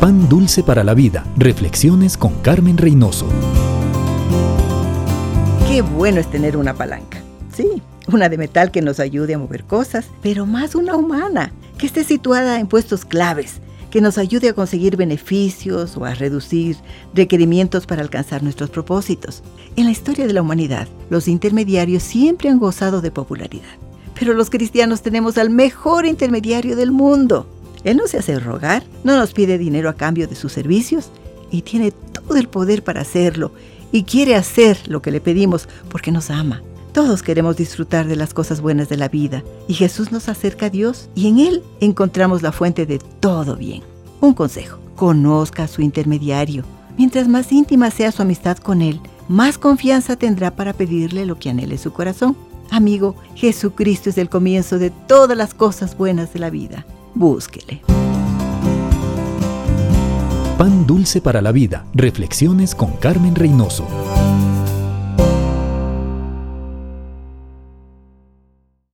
Pan Dulce para la Vida. Reflexiones con Carmen Reynoso. Qué bueno es tener una palanca. Sí, una de metal que nos ayude a mover cosas, pero más una humana, que esté situada en puestos claves, que nos ayude a conseguir beneficios o a reducir requerimientos para alcanzar nuestros propósitos. En la historia de la humanidad, los intermediarios siempre han gozado de popularidad. Pero los cristianos tenemos al mejor intermediario del mundo, él no se hace rogar, no nos pide dinero a cambio de sus servicios y tiene todo el poder para hacerlo y quiere hacer lo que le pedimos porque nos ama. Todos queremos disfrutar de las cosas buenas de la vida y Jesús nos acerca a Dios y en Él encontramos la fuente de todo bien. Un consejo, conozca a su intermediario. Mientras más íntima sea su amistad con Él, más confianza tendrá para pedirle lo que anhele su corazón. Amigo, Jesucristo es el comienzo de todas las cosas buenas de la vida búsquele. Pan dulce para la vida. Reflexiones con Carmen Reynoso.